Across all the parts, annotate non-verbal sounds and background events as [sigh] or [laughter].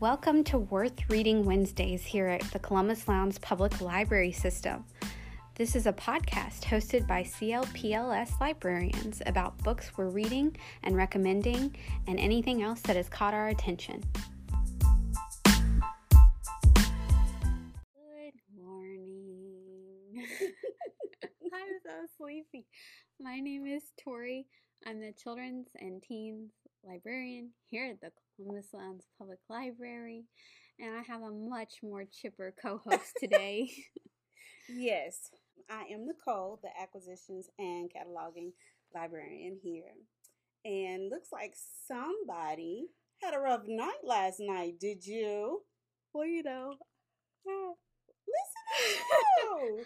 Welcome to Worth Reading Wednesdays here at the Columbus Lowndes Public Library System. This is a podcast hosted by CLPLS librarians about books we're reading and recommending and anything else that has caught our attention. Good morning. [laughs] I'm so sleepy. My name is Tori. I'm the children's and teens librarian here at the Columbus Lowndes Public Library, and I have a much more chipper co host [laughs] today. Yes, I am Nicole, the acquisitions and cataloging librarian here. And looks like somebody had a rough night last night, did you? well, you know, ah, Listen to [laughs] you.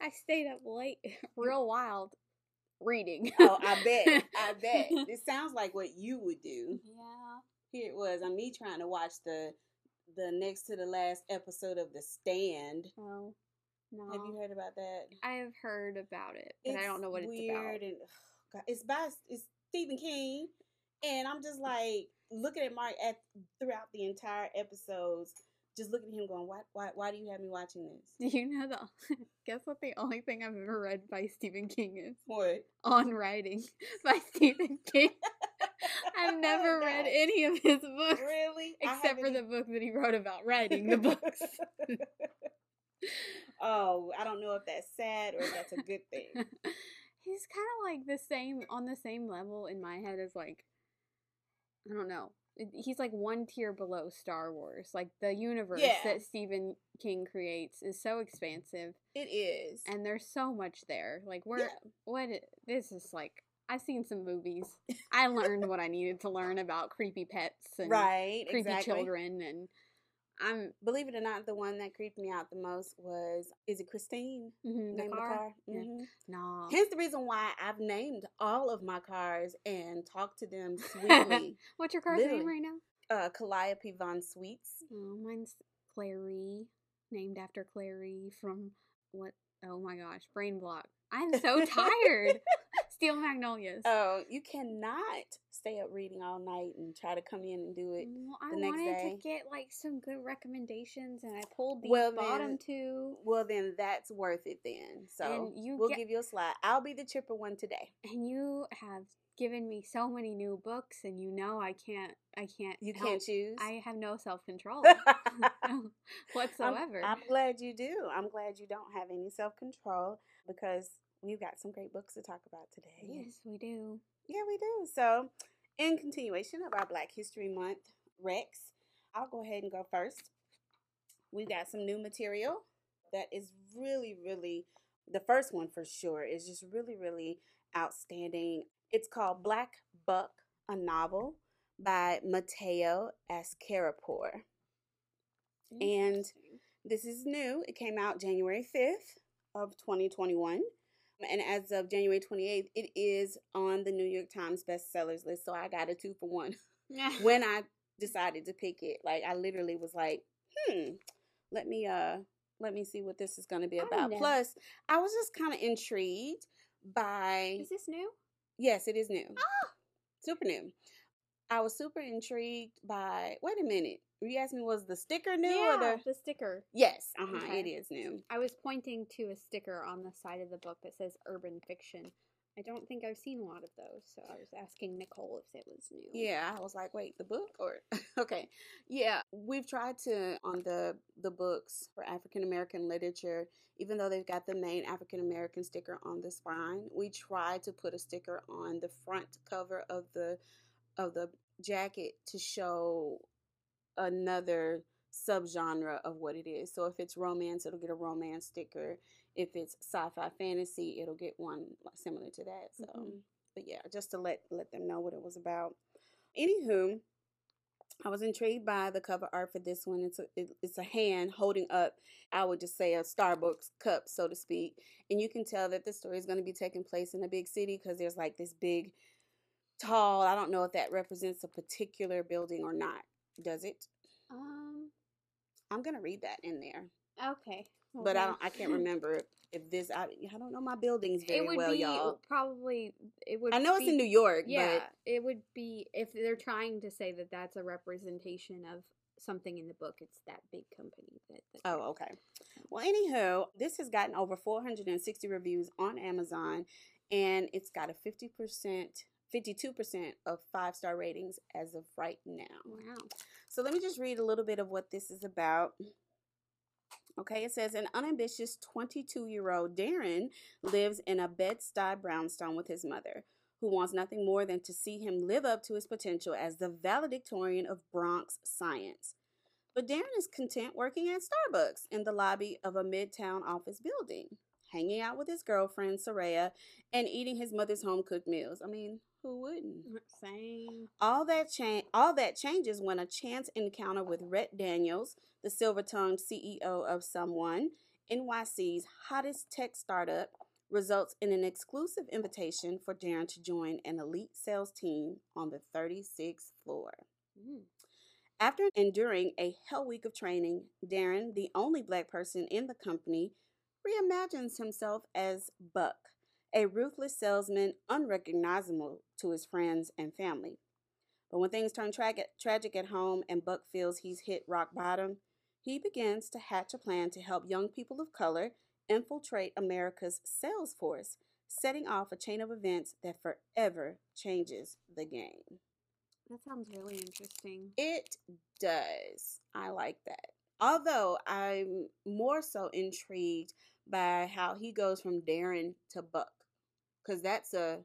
I stayed up late, [laughs] real wild, reading. oh, I bet. I bet. [laughs] This sounds like what you would do. Yeah. Here it was. I'm me trying to watch the the next to the last episode of The Stand. Oh, no. Have you heard about that? I have heard about it, but I don't know what it's about. and God, it's by it's Stephen King, and I'm just like looking at Mark at throughout the entire episodes, just looking at him going, why why why do you have me watching this? Do [laughs] you know the? [laughs] Guess what? The only thing I've ever read by Stephen King is What? On Writing [laughs] by Stephen King. I've oh, never Oh, read any of his books Really? Except for the book that he wrote about writing the books. oh, I don't know if that's sad or if that's a good thing. He's kind of like the same on the same level in my head as like I don't know. He's like one tier below Star Wars. Like the universe Yeah. that Stephen King creates is so expansive It is. and there's so much there. Like we're Yeah. what this is like I've seen some movies. I learned what I needed to learn about creepy pets and right, creepy exactly. children and I'm Believe it or not, the one that creeped me out the most was is it Christine? mhm, the Name car. the car? Mhm. No. Hence the reason why I've named all of my cars and talked to them [laughs] sweetly. What's your car's name right now? uh, Calliope Von Sweets. Oh, mine's Clary, named after Clary from what? Oh my gosh, brain block. I'm so [laughs] tired. [laughs] Steel Magnolias. Oh, you cannot stay up reading all night and try to come in and do it. Well, I the next wanted day. to get like some good recommendations, and I pulled these Well, bottom then, two. Well, then that's worth it. Then, so we'll get- give you a slide. I'll be the chipper one today. And you have given me so many new books, and you know I can't. I can't. You help- can't choose. I have no self control [laughs] [laughs] I'm- whatsoever. I'm, glad you do. I'm glad you don't have any self control because we've got some great books to talk about today. yes, we do. Yeah, we do. So, in continuation of our Black History Month Rex, I'll go ahead and go first. We've got some new material that is really, really, the first one for sure is just really, really outstanding. It's called Black Buck, a novel by Mateo Askaripour. And This is new. It came out January 5th of 2021. And as of January 28th, it is on the New York Times bestsellers list. So I got a two for one [laughs] when I decided to pick it. Like I literally was like, hmm, let me uh let me see what this is gonna be about. know. Plus, I was just kind of intrigued by is this new? yes, it is new. Ah! Super new. I was super intrigued by wait a minute. You asked me was the sticker new yeah, or the the sticker. Yes, uh-huh, Okay. it is new. I was pointing to a sticker on the side of the book that says urban fiction. I don't think I've seen a lot of those, so I was asking Nicole if it was new. Yeah, I was like, wait, the book or [laughs] okay. Yeah, we've tried to on the the books for African American literature, even though they've got the main African American sticker on the spine, we try to put a sticker on the front cover of the of the jacket to show another subgenre of what it is. So if it's romance, it'll get a romance sticker. If it's sci-fi fantasy, it'll get one similar to that. So, Mhm. but yeah, just to let let them know what it was about. Anywho, I was intrigued by the cover art for this one. It's a it, it's a hand holding up, I would just say a Starbucks cup, so to speak, and you can tell that the story is going to be taking place in a big city because there's like this big, tall. I don't know if that represents a particular building or not. Does it? Um. I'm gonna read that in there, Okay. well but I don't. I can't [laughs] remember if this. I, I don't know my buildings very it would well, be y'all. probably. It would. I know it's in New York, Yeah, but it would be if they're trying to say that that's a representation of something in the book. It's that big company that. that Oh, okay. Well, anywho, this has gotten over 460 reviews on Amazon, and it's got a 50%, 52% of five star ratings as of right now. Wow. So let me just read a little bit of what this is about. Okay, it says an unambitious 22 year old Darren lives in a Bed-Stuy brownstone with his mother, who wants nothing more than to see him live up to his potential as the valedictorian of Bronx science. But Darren is content working at Starbucks in the lobby of a midtown office building, hanging out with his girlfriend, Soraya, and eating his mother's home cooked meals. I mean, who wouldn't? Same. All that cha- all that changes when a chance encounter with Rhett Daniels, the silver-tongued CEO of Sumwun, NYC's hottest tech startup, results in an exclusive invitation for Darren to join an elite sales team on the 36th floor. Mm. After enduring a hell week of training, Darren, the only black person in the company, reimagines himself as Buck, a ruthless salesman unrecognizable to his friends and family. But when things turn tra- tragic at home and Buck feels he's hit rock bottom, he begins to hatch a plan to help young people of color infiltrate America's sales force, setting off a chain of events that forever changes the game. That sounds really interesting. It does. I like that. Although I'm more so intrigued by how he goes from Darren to Buck. Because that's a.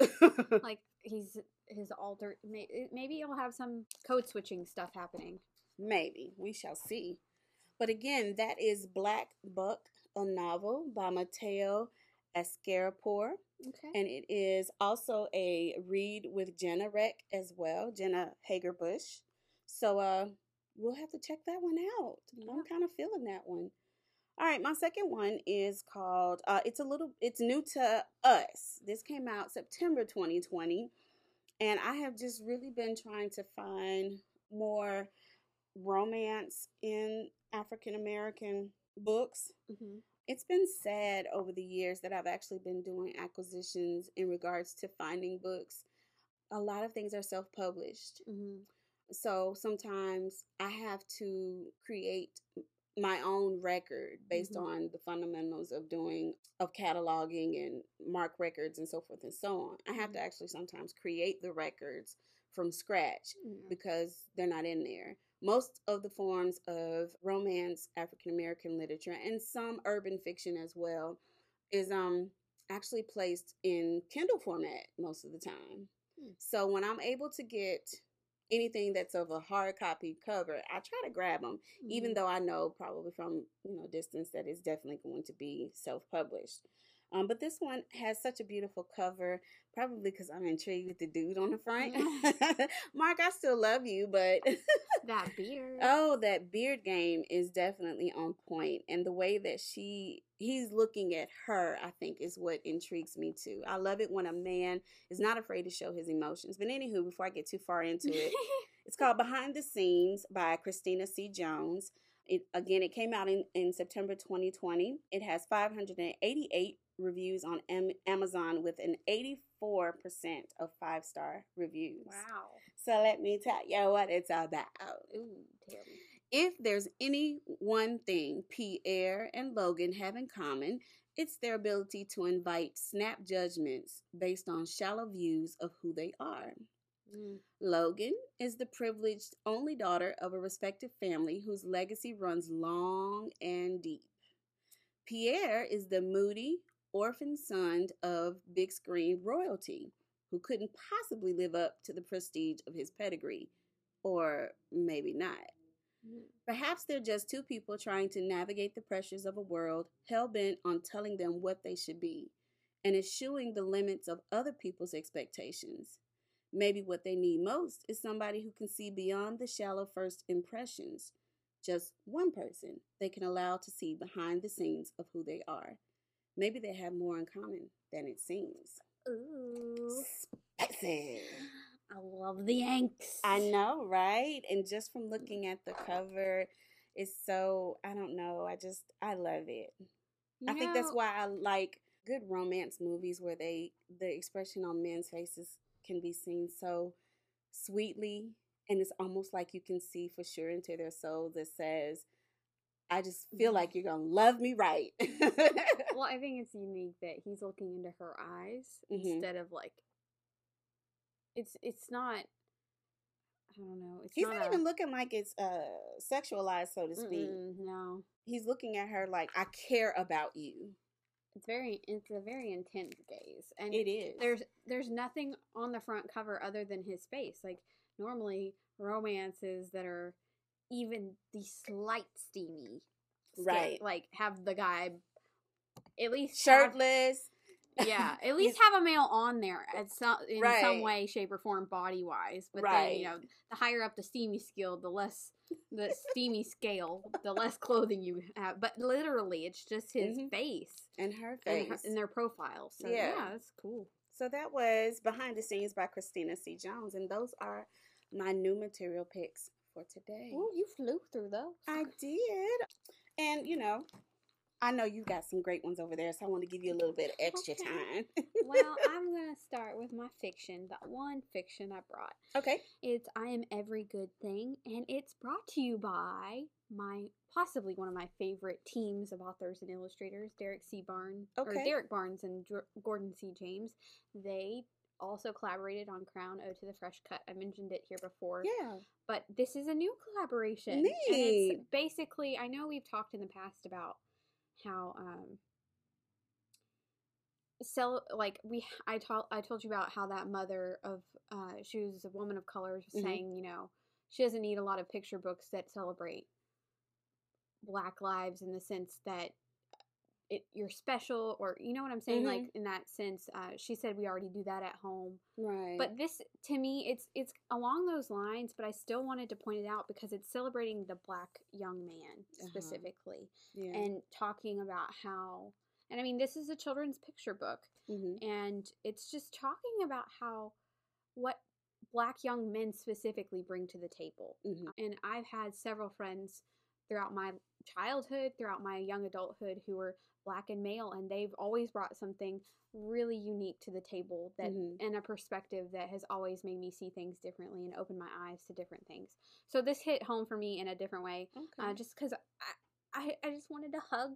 [laughs] Like he's his alter. Maybe he'll have some code switching stuff happening. Maybe. We shall see. But again, that is Black Buck, a novel by Mateo Askaripour. Okay. And it is also a read with Jenna Reck as well, Jenna Hager Bush. So uh we'll have to check that one out. I'm kind of feeling that one. All right, my second one is called uh it's a little it's new to us. This came out September 2020 and I have just really been trying to find more romance in African American books hmm it's been sad over the years that I've actually been doing acquisitions in regards to finding books. A lot of things are self published. hmm So sometimes I have to create my own record based Mhm. on the fundamentals of doing of cataloging and MARC records and so forth and so on. I have to Mhm. actually sometimes create the records from scratch because they're not in there. Most of the forms of romance, African American literature, and some urban fiction as well, is um actually placed in Kindle format most of the time. Hmm. So when I'm able to get anything that's of a hard copy cover, I try to grab them, even though I know probably from you know distance that it's definitely going to be self published. Um, but this one has such a beautiful cover, probably because I'm intrigued with the dude on the front. [laughs] Mark, I still love you, but [laughs] that beard. oh, that beard game is definitely on point, and the way that she he's looking at her, I think, is what intrigues me too. I love it when a man is not afraid to show his emotions. But anywho, before I get too far into it, [laughs] it's called Behind the Scenes by Christina C. Jones. It again, it came out in, in September 2020. It has 588 reviews on Am- Amazon with an 84% of five star reviews. wow. So let me tell you what it's all about. Ooh, tell me. If there's any one thing Pierre and Logan have in common, it's their ability to invite snap judgments based on shallow views of who they are. Mm. Logan is the privileged only daughter of a respected family whose legacy runs long and deep. Pierre is the moody, orphan son of big screen royalty who couldn't possibly live up to the prestige of his pedigree. Or maybe not. Mm. Perhaps they're just two people trying to navigate the pressures of a world hell bent on telling them what they should be and eschewing the limits of other people's expectations. Maybe what they need most is somebody who can see beyond the shallow first impressions. Just one person they can allow to see behind the scenes of who they are. Maybe they have more in common than it seems. Ooh. Spicy. I love the Yanks. I know, right? And just from mm. looking at the cover, it's so, I don't know, I just, I love it. I think that's why I like good romance movies where they the expression on men's faces can be seen so sweetly and it's almost like you can see for sure into their soul that says, I just feel Mhm. like you're gonna love me right. [laughs] Well, I think it's unique that he's looking into her eyes Mhm. instead of like. It's it's not. I don't know. It's He's not, not a- even looking like it's uh sexualized, so to speak. No, He's looking at her like, I care about you. it's very it's a very intense gaze, and It is. there's there's nothing on the front cover other than his face. Like normally romances that are even the slight steamy, skin- Right. Like have the guy at least have- shirtless. yeah, [laughs] at least have a male on there at some in some way, shape, or form, body wise. But then you know, the higher up the steamy scale, the less the steamy scale, the less clothing you have. But literally, it's just his Mhm. face and her and, face. her, and their profile. So Yeah. yeah. that's cool. So that was Behind the Scenes by Christina C. Jones, and those are my new material picks for today. Ooh, you flew through those. I did. And, you know, I know you got some great ones over there, so I want to give you a little bit of extra Okay. time. well, [laughs] I'm gonna start with my fiction. The one fiction I brought. okay. It's I Am Every Good Thing, and it's brought to you by my possibly one of my favorite teams of authors and illustrators, Derek C. Barnes, or Derek Barnes and Gordon C. James. They also collaborated on Crown Ode to the Fresh Cut. I mentioned it here before, Yeah. but this is a new collaboration. And Neat. it's basically, I know we've talked in the past about how um sell like we I told I told you about how that mother of uh she was a woman of color was Mhm. saying, you know, she doesn't need a lot of picture books that celebrate black lives in the sense that it you're special or you know what I'm saying Mhm. like in that sense uh she said we already do that at home Right. but this to me it's it's along those lines but i still wanted to point it out because it's celebrating the black young man Uh-huh. specifically yeah. and talking about how and i mean this is a children's picture book hmm and it's just talking about how what black young men specifically bring to the table hmm and i've had several friends throughout my childhood throughout my young adulthood who were black and male and they've always brought something really unique to the table that Mhm. and a perspective that has always made me see things differently and open my eyes to different things so this hit home for me in a different way Okay. uh, just because I, I i just wanted to hug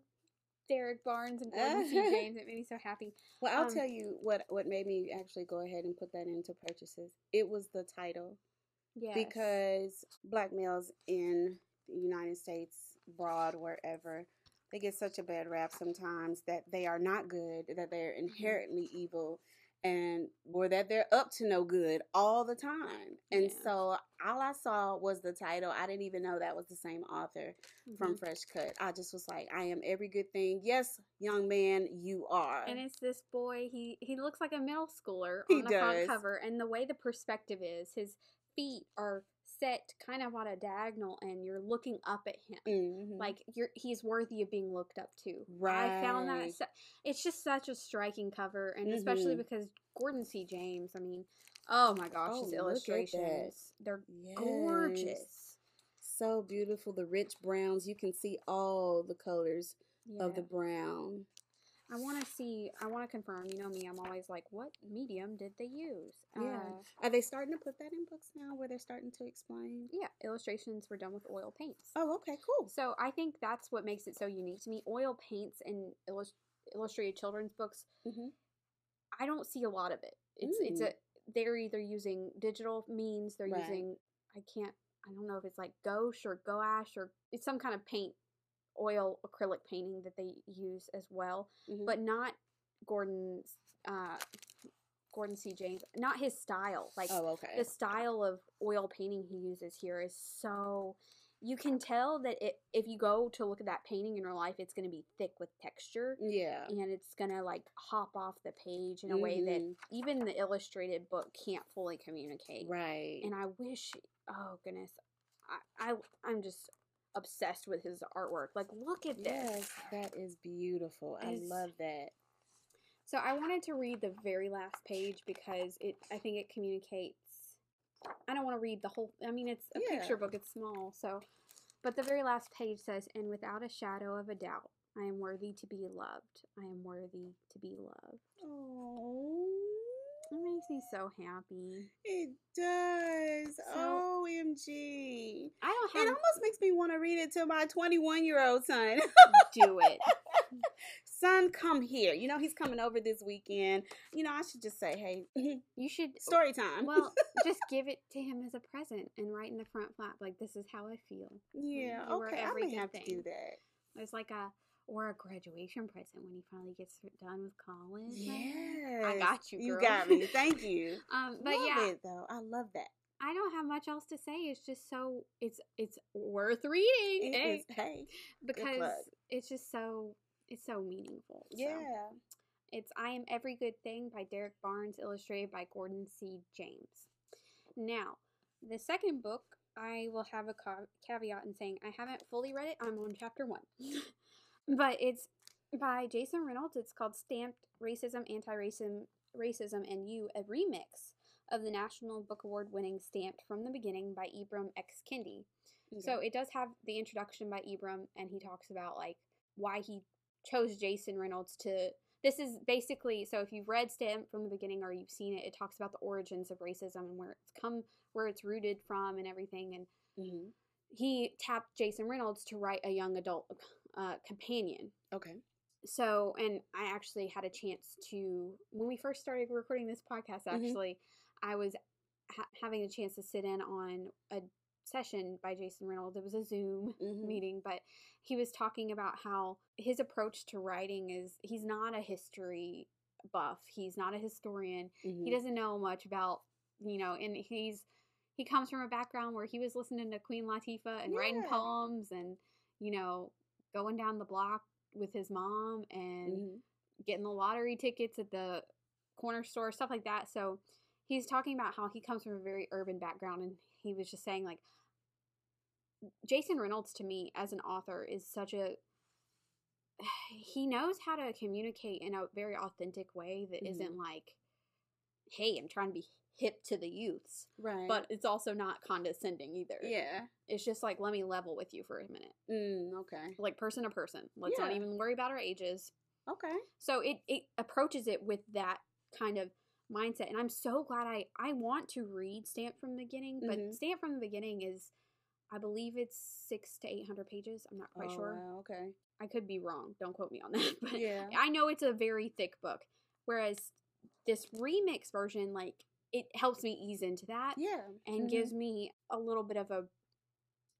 derek barnes and gordon c [laughs] james it made me so happy well, I'll um, tell you what what made me actually go ahead and put that into purchases. It was the title. yeah because black males in the United States, broad, wherever, they get such a bad rap sometimes that they are not good, that they're inherently evil, and or that they're up to no good all the time. And Yeah. so all I saw was the title. I didn't even know that was the same author from Mhm. Fresh Cut. I just was like, I am every good thing. Yes, young man, you are. and it's this boy he he looks like a middle schooler He on the front cover and the way the perspective is his feet are set kind of on a diagonal and you're looking up at him Mhm. like you're he's worthy of being looked up to right i found that su- it's just such a striking cover and especially Mhm. because gordon c james i mean oh my gosh Oh, his look at that. illustrations they're Yes. gorgeous So beautiful. The rich browns. You can see all the colors of the brown. I want to see. I want to confirm. You know me. I'm always like, what medium did they use? Yeah. Uh, Are they starting to put that in books now where they're starting to explain? yeah. Illustrations were done with oil paints. Oh, okay, cool. So I think that's what makes it so unique to me. Oil paints in illus- illustrated children's books. hmm I don't see a lot of it. It's it's Mm. a they're either using digital means. They're Right. using. I can't. I don't know if it's like gouache or gouache or it's some kind of paint, oil acrylic painting that they use as well. hmm but not Gordon's uh Gordon C. James, not his style. Like oh, okay. the style of oil painting he uses here is so you can tell that it, if you go to look at that painting in real life, it's going to be thick with texture yeah. and it's going to like hop off the page in a way that Mhm. even the illustrated book can't fully communicate. Right. And I wish, oh goodness, I, I I'm just obsessed with his artwork. Like, look at this. yes, that is beautiful. I love that. So I wanted to read the very last page because it I think it communicates I don't want to read the whole I mean it's a Yeah. picture book, it's small, so but the very last page says, and without a shadow of a doubt, I am worthy to be loved. I am worthy to be loved. Oh. It makes me so happy. It does. So- OMG. I don't have. It almost makes me want to read it to my 21 year old son. do it. [laughs] son, come here. You know, he's coming over this weekend. You know, I should just say, hey, [laughs] You should story time. well [laughs] just give it to him as a present and write in the front flap like this is how I feel. yeah, okay. I may have to do that. It's like a or a graduation present when he finally gets done with college. Yes. I got you, You got me. Thank you. [laughs] Um, but love yeah, it, though. I love that. I don't have much else to say. It's just so it's it's worth reading. It eh, is- hey. because it's just so it's so meaningful. so. Yeah. It's I Am Every Good Thing by Derek Barnes, illustrated by Gordon C. James. Now, the second book, I will have a caveat in saying I haven't fully read it. I'm on chapter one. But it's by Jason Reynolds. It's called Stamped Racism, Anti Racism, Racism, and You, a remix of the National Book Award winning Stamped from the Beginning by Ibram X. Kendi. So it does have the introduction by Ibram, and he talks about like why he chose Jason Reynolds to. This is basically so if you've read Stamp from the beginning or you've seen it, it talks about the origins of racism and where it's come, where it's rooted from, and everything. And hmm he tapped Jason Reynolds to write a young adult uh, companion. Okay. So, and I actually had a chance to when we first started recording this podcast. Mhm. Actually, I was ha- having a chance to sit in on a session by Jason Reynolds. It was a Zoom Mhm. meeting, but he was talking about how his approach to writing is he's not a history buff. He's not a historian. Mhm. He doesn't know much about, you know, and he's he comes from a background where he was listening to Queen Latifah and writing poems and, you know, going down the block with his mom and Mhm. getting the lottery tickets at the corner store, stuff like that. So he's talking about how he comes from a very urban background and he was just saying like Jason Reynolds to me as an author is such a he knows how to communicate in a very authentic way that Mhm. not like hey, I'm trying to be hip to the youths, Right. but it's also not condescending either. yeah. It's just like let me level with you for a minute. Mm, okay. Like person to person. Let's not even worry about our ages. Okay. So it, it approaches it with that kind of mindset. And I'm so glad I, I want to read Stamp from the Beginning, but Mhm. Stamp from the Beginning is, I believe it's six to 800 pages. I'm not quite oh, sure. Wow, okay. I could be wrong. Don't quote me on [laughs] that. But Yeah. I know it's a very thick book. Whereas this remix version, like, it helps me ease into that Yeah. and Mhm. gives me a little bit of a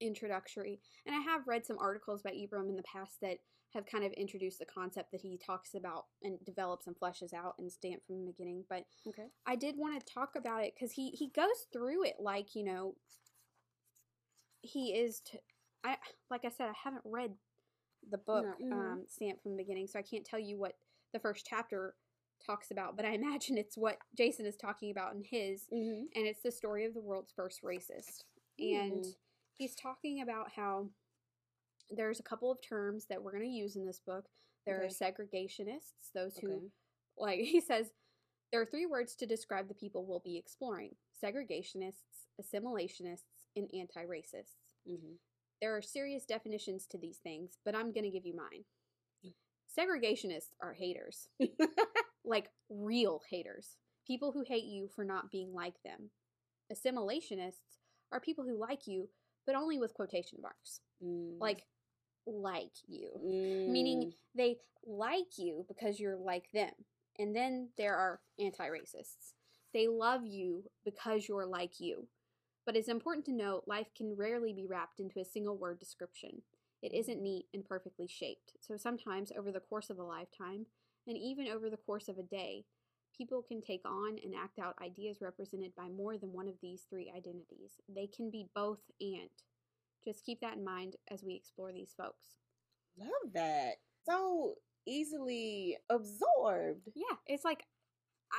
introductory. And I have read some articles by Ibram in the past that have kind of introduced the concept that he talks about and develops and fleshes out and stamp from the beginning. But Okay. I did want to talk about it because he he goes through it like you know he is. T- I like I said I haven't read the book mhm. um, stamp from the beginning, so I can't tell you what the first chapter talks about. But I imagine it's what Jason is talking about in his Mm-hmm. and it's the story of the world's first racist. And Mm. he's talking about how there's a couple of terms that we're going to use in this book. There Okay. are segregationists, those who, Okay. like [laughs] he says, there are three words to describe the people we'll be exploring segregationists, assimilationists, and anti racists. Mm-hmm. There are serious definitions to these things, but I'm going to give you mine. Mm. Segregationists are haters, [laughs] like real haters, people who hate you for not being like them. Assimilationists are people who like you, but only with quotation marks. Mm. Like, like you. Mm. Meaning they like you because you're like them. And then there are anti racists. They love you because you're like you. But it's important to note life can rarely be wrapped into a single word description. It isn't neat and perfectly shaped. So sometimes, over the course of a lifetime, and even over the course of a day, people can take on and act out ideas represented by more than one of these three identities. They can be both and. Just keep that in mind as we explore these folks. love that. So easily absorbed. Yeah, it's like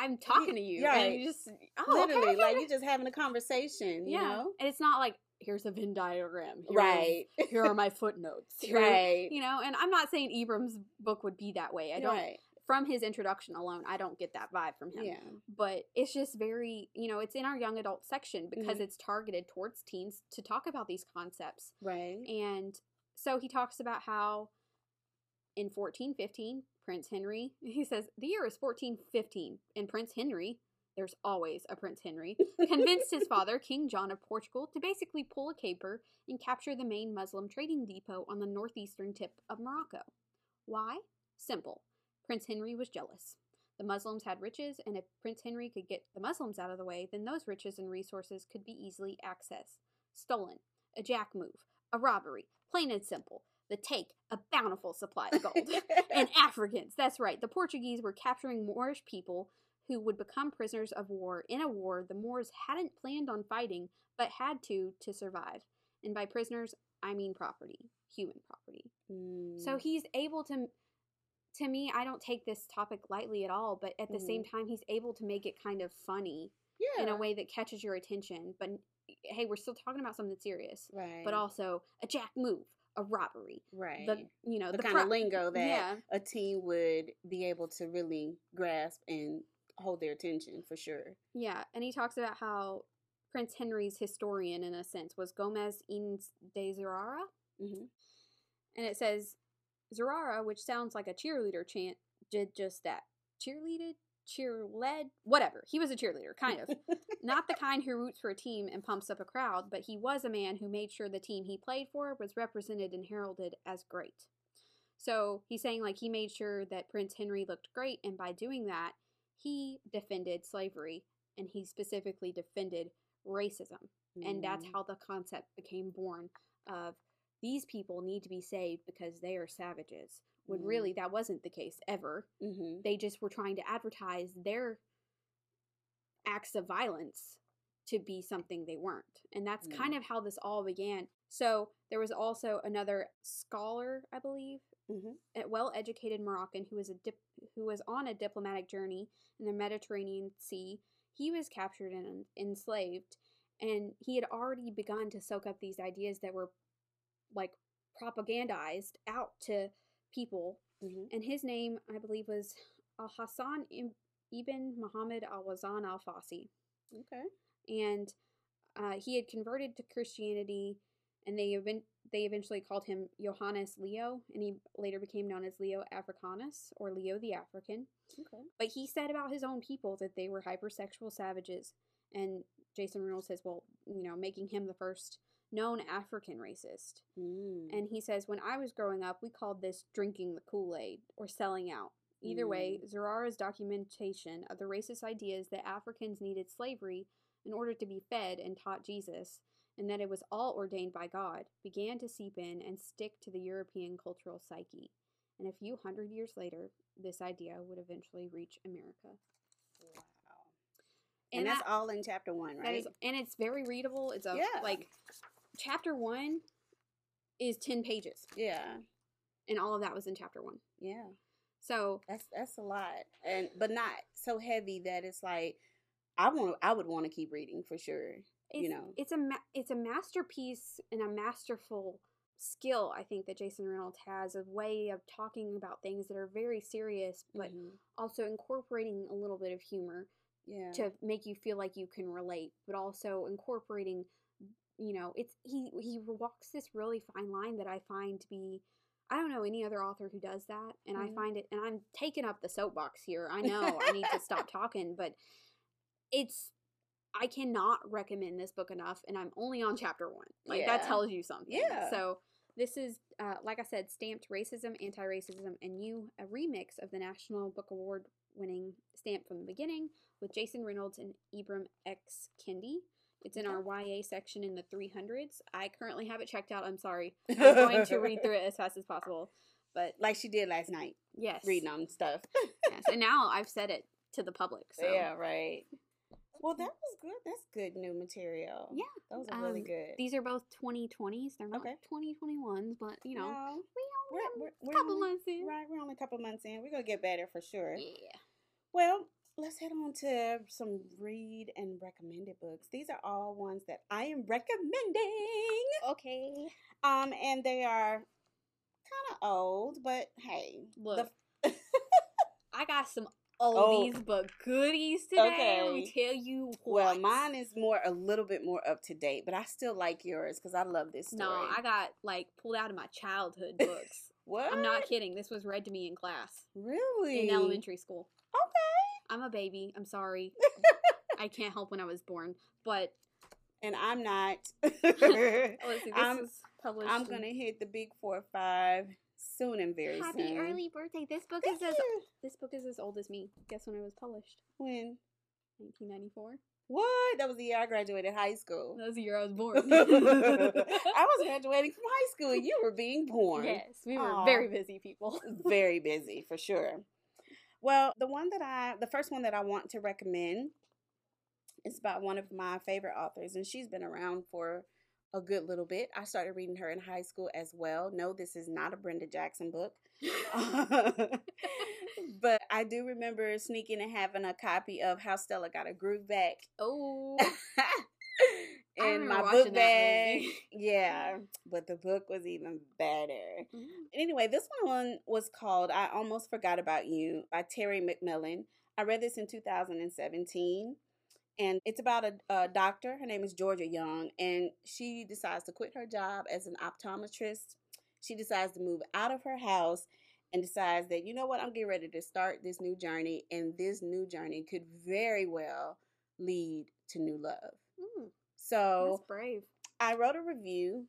I'm talking to you, and you just oh, okay, Literally, okay, like you're just having a conversation. You yeah, know. and it's not like here's a Venn diagram, here's- Right. Here are my [laughs] footnotes, here- right. You know, and I'm not saying Ibram's book would be that way. I don't. Right. From his introduction alone, I don't get that vibe from him. Yeah. But it's just very, you know, it's in our young adult section because Mhm. it's targeted towards teens to talk about these concepts. Right. And so he talks about how in 1415, Prince Henry, [laughs] he says, the year is 1415, and Prince Henry, there's always a Prince Henry, [laughs] convinced his father, King John of Portugal, to basically pull a caper and capture the main Muslim trading depot on the northeastern tip of Morocco. Why? Simple. Prince Henry was jealous. The Muslims had riches, and if Prince Henry could get the Muslims out of the way, then those riches and resources could be easily accessed. Stolen. A jack move. A robbery. Plain and simple. The take a bountiful supply of gold. [laughs] and Africans, that's right. The Portuguese were capturing Moorish people who would become prisoners of war in a war the Moors hadn't planned on fighting, but had to to survive. And by prisoners, I mean property, human property. So Mm. he's able to to me, I don't take this topic lightly at all, but at the same time he's able to make it kind of funny yeah. in a way that catches your attention. But hey, we're still talking about something serious. Right. But also a jack move, a robbery. right. The you know, the, the, kind pro- of lingo that Yeah. a teen would be able to really grasp and hold their attention for sure. Yeah, and he talks about how Prince Henry's historian, in a sense, was Gomes Eanes de Zurara. hmm And it says, Zurara, which sounds like a cheerleader chant, did just that. Cheerleaded? Cheer led? Whatever. He was a cheerleader, kind of. Not the kind who roots for a team and pumps up a crowd, but he was a man who made sure the team he played for was represented and heralded as great. So he's saying, like, he made sure that Prince Henry looked great, and by doing that, he defended slavery, and he specifically defended racism. And that's Mm. how the concept became born of these people need to be saved because they are savages. When Mm. really that wasn't the case ever. Mhm. They just were trying to advertise their acts of violence to be something they weren't. And that's Mm. kind of how this all began. So there was also another scholar, I believe, Mhm. a well-educated Moroccan who was a dip- who was on a diplomatic journey in the Mediterranean Sea. He was captured and enslaved, and he had already begun to soak up these ideas that were like propagandized out to people. Mhm. And his name, I believe, was Al Hassan ibn Muhammad al Wazan al Fasi Okay. and uh, he had converted to Christianity, and they event- they eventually called him Johannes Leo, and he later became known as Leo Africanus or Leo the African. Okay. But he said about his own people that they were hypersexual savages, and Jason Reynolds says, well, you know, making him the first known African racist. Mm. And he says, when I was growing up, we called this drinking the Kool Aid or selling out. Either way, Zurara's documentation of the racist ideas that Africans needed slavery in order to be fed and taught Jesus, and that it was all ordained by God, began to seep in and stick to the European cultural psyche. And a few hundred years later, this idea would eventually reach America. wow. And, that's all in chapter one, right? is, and it's very readable. It's a Yeah. like chapter one is ten pages, yeah. and all of that was in chapter one. Yeah. So That's that's a lot, and but not so heavy that it's like I want I would want to keep reading for sure. it's, you know. it's a ma- it's a masterpiece and a masterful skill I think that Jason Reynolds has a way of talking about things that are very serious, but Mhm. also incorporating a little bit of humor yeah, to make you feel like you can relate, but also incorporating, you know, it's he he walks this really fine line that I find to be. I don't know any other author who does that, and I Mhm. find it. And I'm taking up the soapbox here. I [laughs] know I need to stop talking, but it's. I cannot recommend this book enough, and I'm only on chapter one. Like that tells you something. Yeah. So this is, uh, like I said, stamped racism, anti-racism, and you, a remix of the National Book Award winning Stamp from the Beginning with Jason Reynolds and Ibram X. Kendi. It's in our YA section in the 300s. I currently have it checked out. I'm sorry. [laughs] I'm going to read through it as fast as possible. But like she did last night, yes, reading on stuff. [laughs] yes. And now I've said it to the public. So Yeah, right. Well, that was good. That's good new material. Yeah, those are really um, good. these are both 2020s. They're not Okay. 2021s, but you know, No, we we're, only we're, we're a couple only, months in. right. We're only a couple months in. We're gonna get better for sure. Yeah. Well, let's head on to some read and recommended books. These are all ones that I am recommending. Okay. Um, and they are kind of old, but hey, Look, the, [laughs] I got some Oh. oldies but goodies today. Let me tell you well, mine is more a little bit more up to date, but I still like yours because I love this story. No, I got like pulled out of my childhood [laughs] books. what? I'm not kidding. This was read to me in class really in elementary school. Okay. I'm a baby. I'm sorry. [laughs] I can't help when I was born, but and I'm not. [laughs] [laughs] Oh, let's this I'm- is published. I'm in- gonna hit the big four five soon and very Happy soon. Happy early birthday! This book Thank is as this book is as old as me. Guess when it was published? When? 1994. What? That was the year I graduated high school. That was the year I was born. I was graduating from high school. and You were being born. Yes, we were Aw. very busy people. very busy for sure. Well, the one that I, the first one that I want to recommend is by one of my favorite authors, and she's been around for a good little bit. I started reading her in high school as well. No, this is not a Brenda Jackson book. [laughs] but I do remember sneaking and having a copy of How Stella Got a Groove Back oh, [laughs] in my book bag. [laughs] Yeah, but the book was even better. Mm. Anyway, this one was called I Almost Forgot About You by Terry McMillan. I read this in 2017. And it's about a, a doctor. Her name is Georgia Young. And she decides to quit her job as an optometrist. She decides to move out of her house and decides that, you know what, I'm getting ready to start this new journey. And this new journey could very well lead to new love. So that's brave. I wrote a review,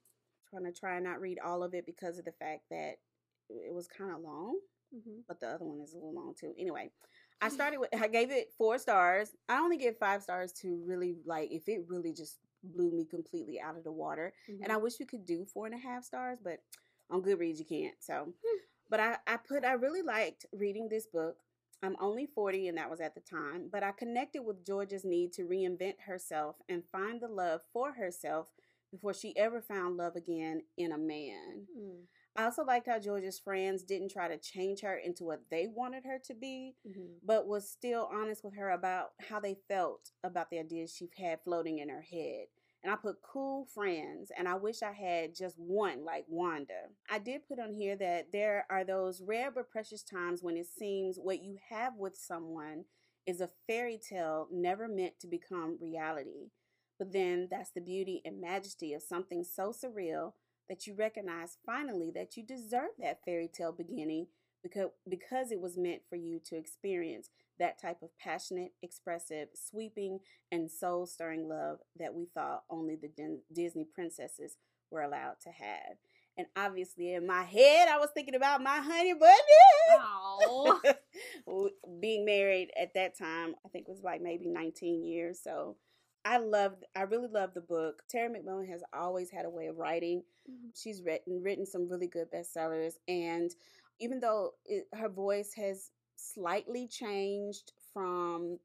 trying to try and not read all of it because of the fact that it was kind of long, hmm but the other one is a little long too. Anyway, I [laughs] started with I gave it four stars. I only give five stars to really like if it really just blew me completely out of the water. Mm-hmm. And I wish we could do four and a half stars, but on Goodreads you can't. So, but I I put I really liked reading this book. I'm only 40 and that was at the time, but I connected with Georgia's need to reinvent herself and find the love for herself before she ever found love again in a man. Mm, I also liked how Georgia's friends didn't try to change her into what they wanted her to be, mhm. but was still honest with her about how they felt about the ideas she had floating in her head. And I put cool friends, and I wish I had just one like Wanda. I did put on here that there are those rare but precious times when it seems what you have with someone is a fairy tale never meant to become reality. But then that's the beauty and majesty of something so surreal that you recognize finally that you deserve that fairy tale beginning because because it was meant for you to experience that type of passionate, expressive, sweeping, and soul-stirring love that we thought only the Din- Disney princesses were allowed to have. And obviously, in my head, I was thinking about my honey bunny. [laughs] Being married at that time, I think it was like maybe 19 years. So I loved, I really loved the book. Terry McMillan has always had a way of writing. Mhm. She's written written some really good bestsellers, and even though it, her voice has slightly changed from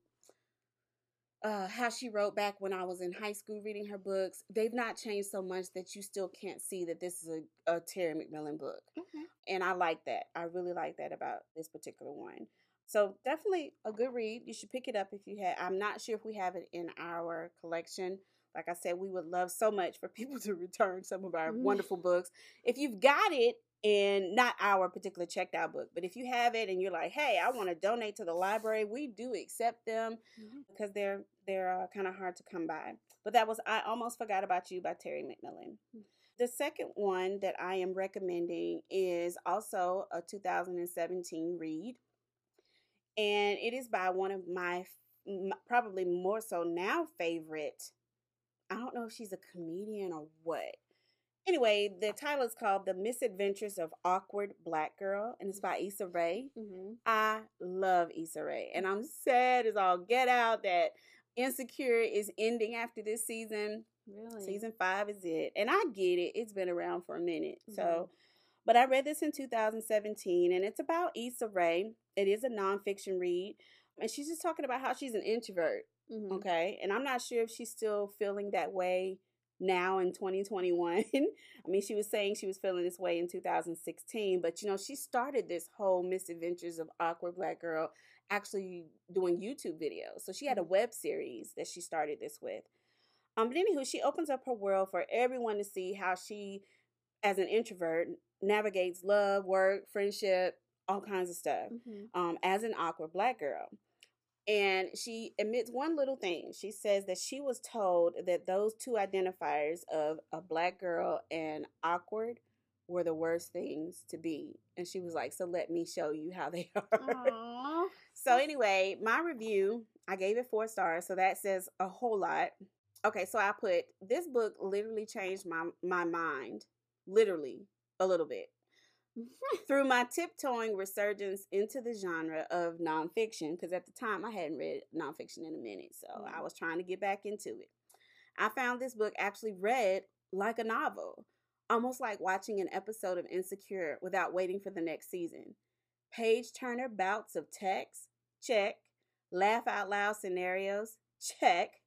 uh, how she wrote back when I was in high school reading her books, they've not changed so much that you still can't see that this is a, a Terry McMillan book. Okay. And I like that. I really like that about this particular one. So definitely a good read. You should pick it up if you have. I'm not sure if we have it in our collection. Like I said, we would love so much for [laughs] people to return some of our Mhm. wonderful books. If you've got it in not our particular checked out book, but if you have it and you're like, hey, I want to donate to the library, we do accept them Mhm. because they're they're uh, kind of hard to come by. But that was I almost forgot about you by Terry McMillan. Mm. The second one that I am recommending is also a 2017 read, and it is by one of my probably more so now favorite. I don't know if she's a comedian or what. Anyway, the title is called The Misadventures of Awkward Black Girl, and it's by Issa Rae. Mhm. I love Issa Rae, and I'm sad as all get out that Insecure is ending after this season. Really? Season five is it, and I get it. It's been around for a minute, Mhm. so. But I read this in 2017, and it's about Issa Rae. It is a nonfiction read, and she's just talking about how she's an introvert. Mhm. Okay, and I'm not sure if she's still feeling that way now in 2021. [laughs] I mean, she was saying she was feeling this way in 2016, but you know, she started this whole misadventures of awkward black girl actually doing YouTube videos. So she had a web series that she started this with. Um, but anywho, she opens up her world for everyone to see how she, as an introvert, navigates love, work, friendship, all kinds of stuff Mhm. um, as an awkward black girl. And she admits one little thing. She says that she was told that those two identifiers of a black girl and awkward were the worst things to be. And she was like, So let me show you how they [laughs] are. Aw. So anyway, my review, I gave it four stars, so that says a whole lot. Okay, so I put this book literally changed my my mind, literally a little bit. [laughs] Through my tiptoeing resurgence into the genre of nonfiction, because at the time I hadn't read nonfiction in a minute, so Mm. I was trying to get back into it. I found this book actually read like a novel, almost like watching an episode of Insecure without waiting for the next season. Page turner bouts of text, check. Laugh out loud scenarios, check.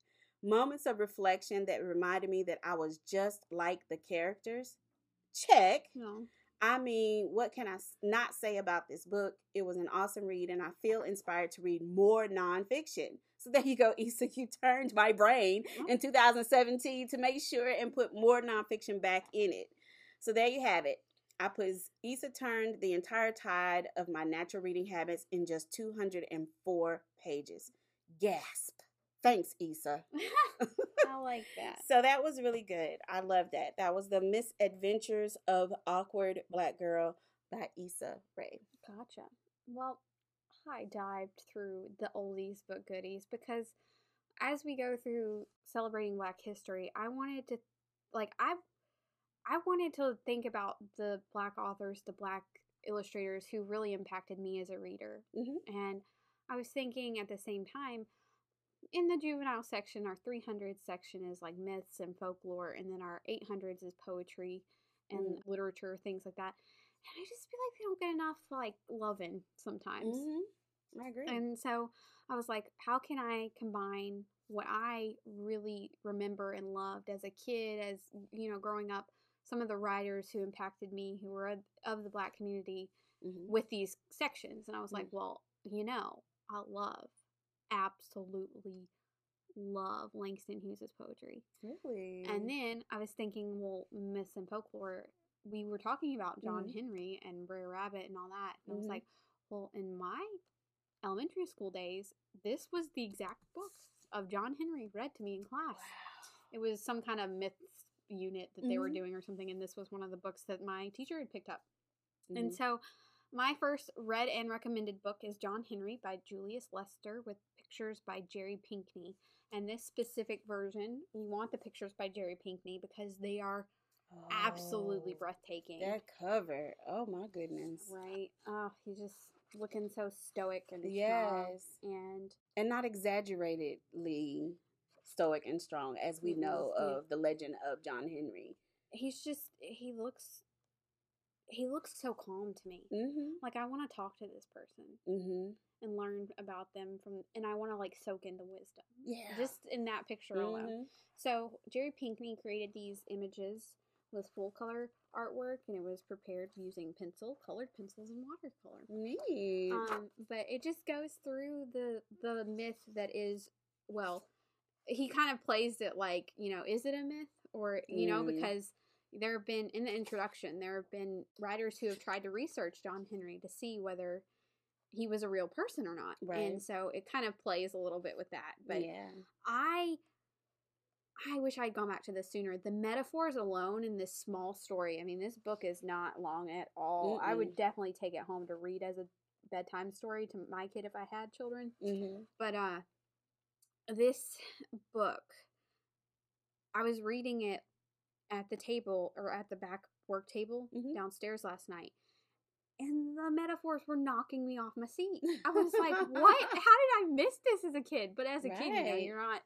Moments of reflection that reminded me that I was just like the characters, check. No. I mean, what can I not say about this book? It was an awesome read, and I feel inspired to read more nonfiction. So there you go, Issa. [laughs] You turned my brain in 2017 to make sure and put more nonfiction back in it. So there you have it. I put Issa turned the entire tide of my natural reading habits in just 204 pages. Gasp. Thanks, Issa. [laughs] I like that. So that was really good. I love that. That was the Misadventures of Awkward Black Girl by Issa Rae. Gotcha. Well, I dived through the oldies but goodies because as we go through celebrating Black History, I wanted to, like, I, I wanted to think about the Black authors, the Black illustrators who really impacted me as a reader, Mhm. and I was thinking at the same time. In the juvenile section, our 300 section is like myths and folklore, and then our 800s is poetry and literature, things like that. And I just feel like they don't get enough like loving sometimes. Mm-hmm. I agree. And so I was like, how can I combine what I really remember and loved as a kid, as you know, growing up, some of the writers who impacted me, who were of- the black community, Mhm. with these sections. And I was like, Mm. well, you know, I love, absolutely love Langston Hughes' poetry. Really? And then I was thinking, well, Myths and Folklore, we were talking about John Mhm. Henry and Brer Rabbit and all that. And I was Mhm. like, well, in my elementary school days, this was the exact book of John Henry read to me in class. It was some kind of myths unit that they were Mhm. doing or something, and this was one of the books that my teacher had picked up. And so my first read and recommended book is John Henry by Julius Lester with pictures by Jerry Pinkney. And this specific version, you want the pictures by Jerry Pinkney because they are absolutely Oh, breathtaking. That cover. Oh my goodness. Right? Oh, he's just looking so stoic and strong. Yes. And And not exaggeratedly stoic and strong as we know of the legend of John Henry. he's just he looks he looks so calm to me. Mm-hmm. Like I want to talk to this person Mm-hmm. and learn about them from and I want to like soak in the wisdom. Yeah. Just in that picture alone. Mhm. So Jerry Pinkney created these images with full color artwork, and it was prepared using pencil, colored pencils, and watercolor. Neat. Um, but it just goes through the the myth that is well, he kind of plays it like you know, is it a myth or you know Mm. because there have been in the introduction there have been writers who have tried to research John Henry to see whether he was a real person or not, Right. and so it kind of plays a little bit with that. But yeah. I I wish I'd gone back to this sooner. The metaphors alone in this small story. I mean, this book is not long at all. I would definitely take it home to read as a bedtime story to my kid if I had children. Mm-hmm. But uh this book I was reading it at the table or at the back work table Mhm. downstairs last night. And the metaphors were knocking me off my seat. I was like, "What? [laughs] How did I miss this as a kid?" But as a kid, you know, you're not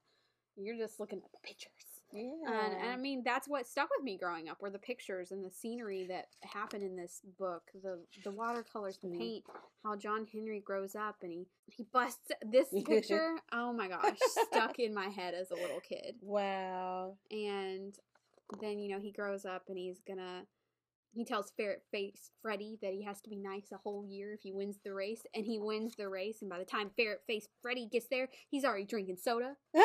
you're just looking at the pictures. Yeah. And, and I mean, that's what stuck with me growing up were the pictures and the scenery that happened in this book, the the watercolors, the Mhm. paint, how John Henry grows up and he he busts this [laughs] picture. oh my gosh, stuck in my head as a little kid. wow. And then you know he grows up and he's gonna. He tells Ferret Face Freddy that he has to be nice a whole year if he wins the race, and he wins the race. And by the time Ferret Face Freddy gets there, he's already drinking soda. [laughs]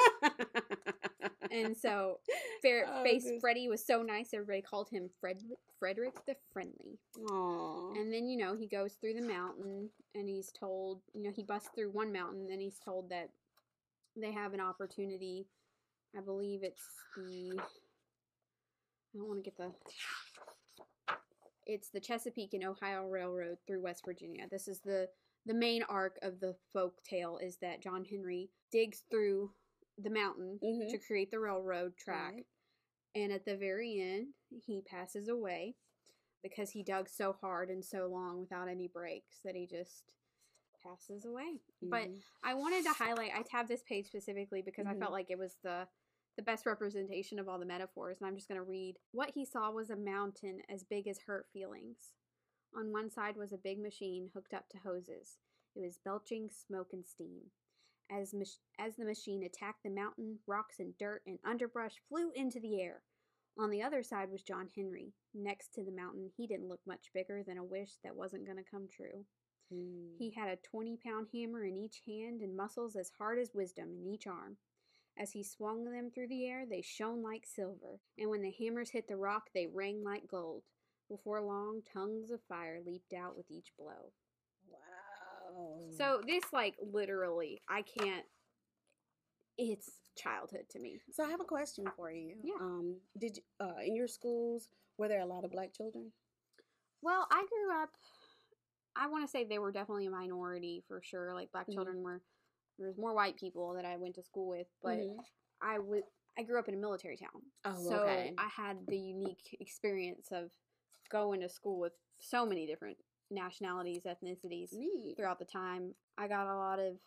And so Ferret Oh, Face goodness. Freddy was so nice, everybody called him Fred Frederick the Friendly. Aw. And then, you know, he goes through the mountain and he's told, you know, he busts through one mountain and then he's told that they have an opportunity. I believe it's the I want to get the it's the Chesapeake and Ohio Railroad through West Virginia. This is the the main arc of the folk tale is that John Henry digs through the mountain Mhm. to create the railroad track. Right. And at the very end, he passes away because he dug so hard and so long without any breaks that he just passes away. But Mhm. I wanted to highlight I tabbed this page specifically because I Mhm. felt like it was the the best representation of all the metaphors and I'm just going to read what he saw was a mountain as big as hurt feelings. On one side was a big machine hooked up to hoses. It was belching smoke and steam. As mach- as the machine attacked the mountain, rocks and dirt and underbrush flew into the air. On the other side was John Henry. Next to the mountain, he didn't look much bigger than a wish that wasn't going to come true. Mm. He had a 20 pound hammer in each hand and muscles as hard as wisdom in each arm. As he swung them through the air, they shone like silver, and when the hammers hit the rock, they rang like gold. Before long, tongues of fire leaped out with each blow. Wow. So, this, like, literally, I can't. It's childhood to me. So I have a question for you. Yeah. Um, did you, uh, in your schools were there a lot of black children? Well, I grew up. I want to say they were definitely a minority for sure. Like black Mhm. children were. There was more white people that I went to school with, but Mhm. I would. I grew up in a military town, Oh, so okay. I had the unique experience of going to school with so many different nationalities, ethnicities Neat. throughout the time. I got a lot of,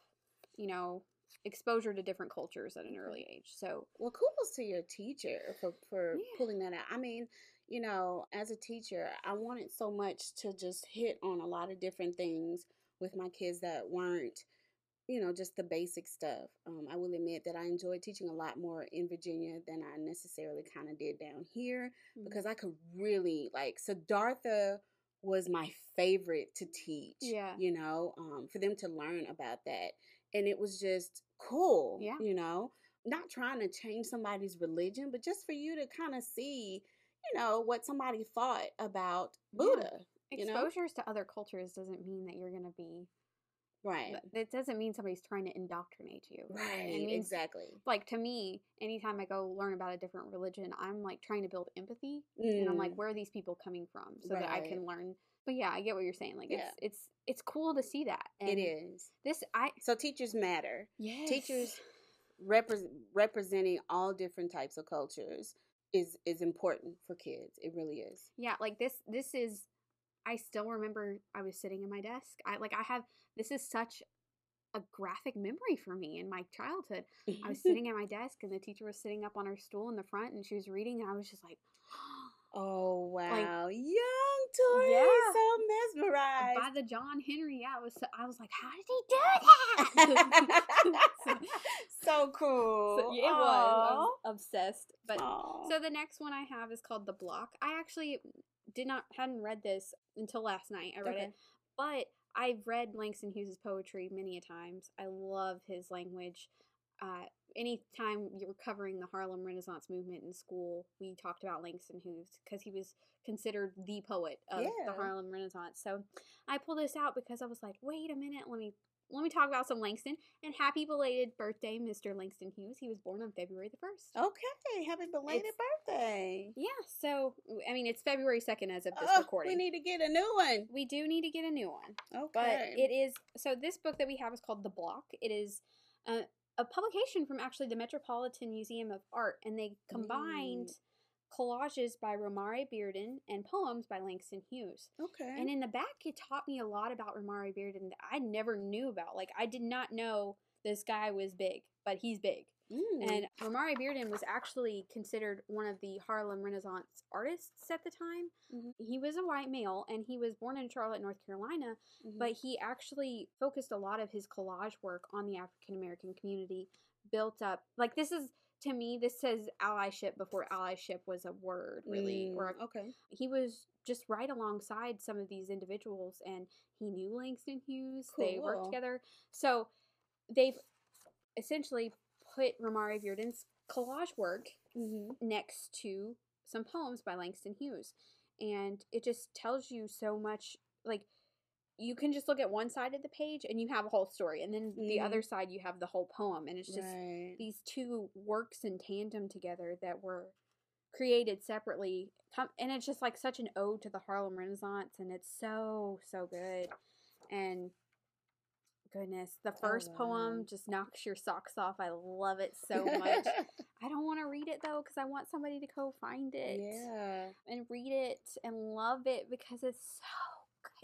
you know, exposure to different cultures at an early age. So Well, kudos to your teacher for for Yeah. pulling that out. I mean, you know, as a teacher, I wanted so much to just hit on a lot of different things with my kids that weren't, you know, just the basic stuff. Um, I will admit that I enjoyed teaching a lot more in Virginia than I necessarily kind of did down here Mhm. because I could really like Siddhartha was my favorite to teach. Yeah. You know, um, for them to learn about that. And it was just cool. Yeah. You know, not trying to change somebody's religion, but just for you to kind of see, you know, what somebody thought about Yeah. Buddha. you know? exposures to other cultures doesn't mean that you're going to be Right. But That doesn't mean somebody's trying to indoctrinate you. Right. It means, exactly. like, to me, anytime I go learn about a different religion, I'm like trying to build empathy. And I'm like, Mm, where are these people coming from so that I can learn. But yeah, I get what you're saying. Like, Yeah. it's it's it's cool to see that. it And is. This, I, So teachers matter. yes. Teachers repre- representing all different types of cultures is is important for kids. It really is. Yeah, like this this is I still remember I was sitting in my desk. I like I have this is such a graphic memory for me in my childhood. I was sitting [laughs] at my desk and the teacher was sitting up on her stool in the front and she was reading and I was just like [gasps] Oh wow, young Tori, Yeah. so uh, mesmerized. by the John Henry. Yeah, I was so, I was like, how did he do that? [laughs] [laughs] so, so cool. so, yeah, it was. I was obsessed. But Aw. So the next one I have is called The Block. I actually did not hadn't read this until last night. I read Okay. it, but I've read Langston Hughes' poetry many a times. I love his language. Uh, anytime you were covering the Harlem Renaissance movement in school, we talked about Langston Hughes because he was considered the poet of Yeah. the Harlem Renaissance. So I pulled this out because I was like, wait a minute, let me let me talk about some Langston and happy belated birthday, Mr. Langston Hughes. He was born on February the first. okay, happy belated It's- birthday. Yeah, so I mean it's February second as of this Oh, recording. we need to get a new one. We do need to get a new one, Okay. but it is so. This book that we have is called The Block. It is a, a publication from actually the Metropolitan Museum of Art, and they combined collages by Romare Bearden and poems by Langston Hughes. okay. And in the back, it taught me a lot about Romare Bearden that I never knew about. Like I did not know this guy was big, but he's big. Mm. And Romare Bearden was actually considered one of the Harlem Renaissance artists at the time. Mhm. He was a white male and he was born in Charlotte, North Carolina, Mhm. but he actually focused a lot of his collage work on the African American community, built up like this is to me this says allyship before allyship was a word really or Mm, okay. he was just right alongside some of these individuals and he knew Langston Hughes. They worked together. So they've essentially put Romare Bearden's collage work Mm-hmm. next to some poems by Langston Hughes. And it just tells you so much like you can just look at one side of the page and you have a whole story and then the Mhm. other side you have the whole poem and it's just right. these two works in tandem together that were created separately and it's just like such an ode to the Harlem Renaissance and it's so so good and goodness, the first wow. poem just knocks your socks off. I love it [laughs] so much. I don't want to read it though because I want somebody to go find it yeah. and read it and love it because it's so.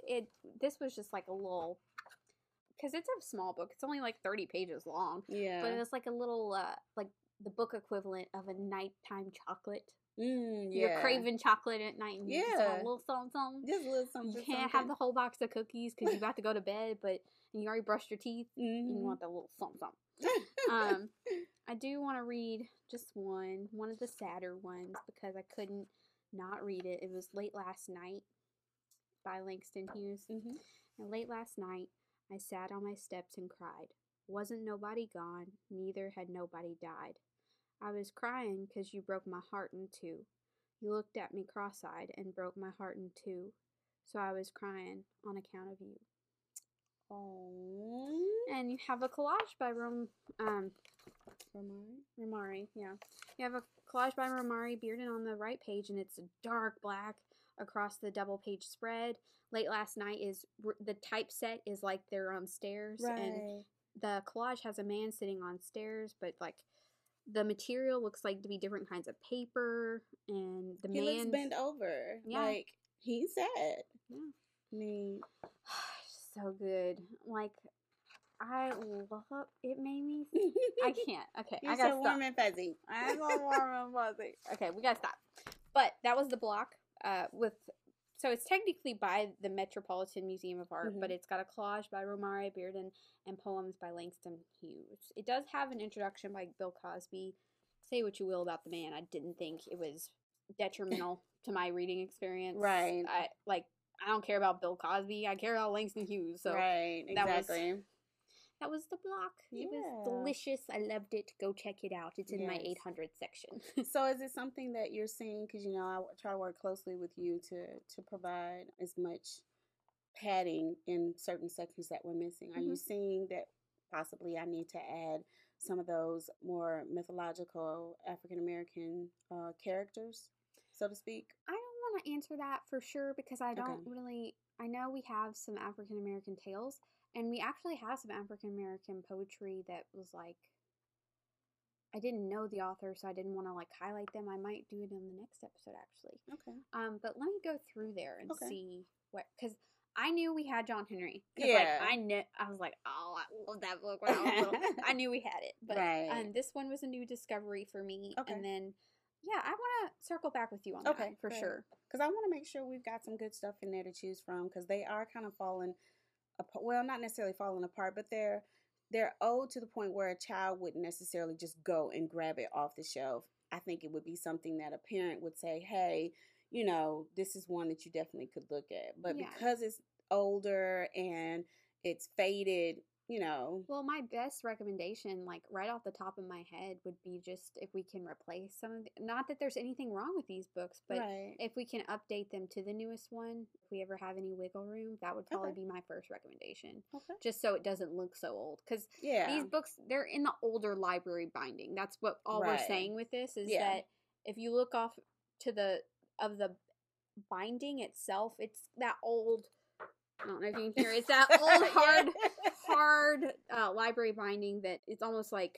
It this was just like a little because it's a small book. It's only like thirty pages long, Yeah. but it's like a little uh like the book equivalent of a nighttime chocolate. mm, yeah. You're craving chocolate at night and you just want Yeah. a little something. something. just a little something. You can't have the whole box of cookies because you got to go to [laughs] bed, but and you already brushed your teeth. And you Mhm. want the little something. something. [laughs] Um, I do want to read just one, one of the sadder ones because I couldn't not read it. It was late last night by Langston Hughes. Mhm. And late last night, I sat on my steps and cried. Wasn't nobody gone, neither had nobody died. I was crying 'cause you broke my heart in two. You looked at me cross eyed and broke my heart in two. So I was crying on account of you. Oh. And you have a collage by Rom, um, Romari? Romari, yeah. You have a collage by Romare Bearden on the right page, and it's dark black across the double page spread. Late last night is the typeset is like they're on stairs, and the collage has a man sitting on stairs, but like the material looks like to be different kinds of paper, and the He looks man bent over. Yeah. Like he's sad. Yeah. I mean, [sighs] so good. Like I love it. Made me. [laughs] I can't. Okay, You're I gotta so stop. warm and fuzzy. I'm so warm and fuzzy. Okay, we gotta stop. But that was the block uh, with. So it's technically by the Metropolitan Museum of Art, but Mhm. it's got a collage by Romare Bearden and poems by Langston Hughes. It does have an introduction by Bill Cosby. Say what you will about the man, I didn't think it was detrimental to my reading experience. Right. I like. I don't care about Bill Cosby. I care about Langston Hughes. So right. that was- Exactly. That was the block. It was delicious. I loved it. Go check it out. It's in my 800 section. [laughs] so is it something that you're seeing? Because you know, I try to work closely with you to to provide as much padding in certain sections that we're missing. Are you Mhm. seeing that possibly I need to add some of those more mythological African American uh, characters, so to speak? I don't want to answer that for sure because I don't Okay. really. I know we have some African American tales, and we actually have some African American poetry that was like. I didn't know the author, so I didn't want to like highlight them. I might do it in the next episode, actually. Okay. Um, but let me go through there and Okay. see what because I knew we had John Henry. Yeah. like, I knew I was like, oh, I love that book when I was little. [laughs] I knew we had it, but Right. um, this one was a new discovery for me. Okay. And then, yeah, I want to circle back with you on Okay, that for great. sure. because I want to make sure we've got some good stuff in there to choose from because they are kind of falling. Well, not necessarily falling apart, but they're they're old to the point where a child wouldn't necessarily just go and grab it off the shelf. I think it would be something that a parent would say, "Hey, you know, this is one that you definitely could look at." But Yeah. because it's older and it's faded, you know, Well, my best recommendation, like right off the top of my head, would be just if we can replace some of the, not that there's anything wrong with these books, but right. if we can update them to the newest one, if we ever have any wiggle room, that would probably Okay. be my first recommendation. Okay. Just so it doesn't look so old. Because Yeah. these books, they're in the older library binding. That's what all we're saying with this is Yeah. that if you look off to the of the binding itself, it's that old. I don't know if you can hear. It's that old [laughs] hard hard uh, library binding that it's almost like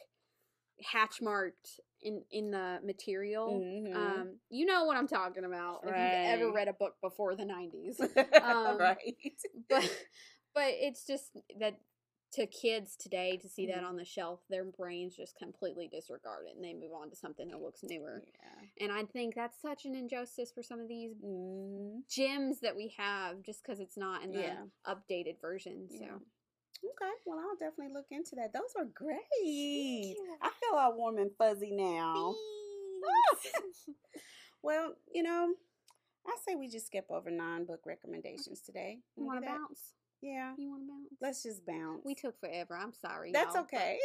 hatch marked in in the material. Mhm. Um, you know what I'm talking about if you've ever read a book before the 90s. [laughs] um, right. but but it's just that to kids today to see that Mhm. on the shelf, their brains just completely disregard it and they move on to something that looks newer. Yeah. And I think that's such an injustice for some of these Mhm. gems that we have just because it's not in the Yeah. updated version. So Yeah. Okay, well, I'll definitely look into that. Those are great. I feel all warm and fuzzy now. [laughs] Well, you know, I say we just skip over non book recommendations today. you Wanna want to bounce? Yeah, You want to bounce? let's just bounce. We took forever. I'm sorry. That's okay.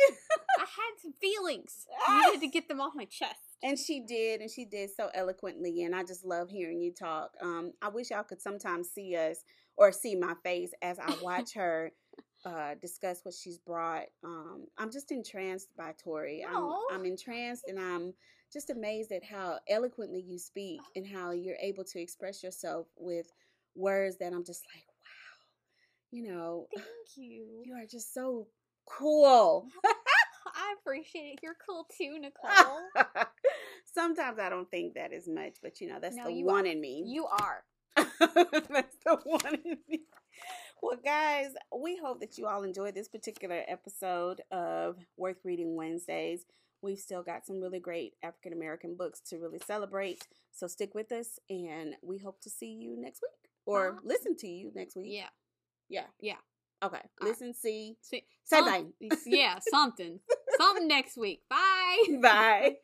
I had some feelings. [laughs] I needed to get them off my chest. And she did, and she did so eloquently, and I just love hearing you talk. Um, I wish y'all could sometimes see us or see my face as I [laughs] watch her uh, discuss what she's brought. Um, I'm just entranced by Tori. I'm, I'm entranced, and I'm just amazed at how eloquently you speak and how you're able to express yourself with words that I'm just like, wow. you know, [sighs] Thank you. you are just so cool. [laughs] I appreciate it. You're cool too, Nicole. [laughs] Sometimes I don't think that as much, but you know, that's No, the one are. in me. you are. [laughs] That's the one in me. Well, guys, we hope that you all enjoyed this particular episode of Worth Reading Wednesdays. We've still got some really great African American books to really celebrate. So stick with us, and we hope to see you next week or Bye. listen to you next week. Yeah. Yeah. Yeah. Okay. right. Listen, see. See, Say some- Yeah, something. [laughs] something next week. Bye. Bye.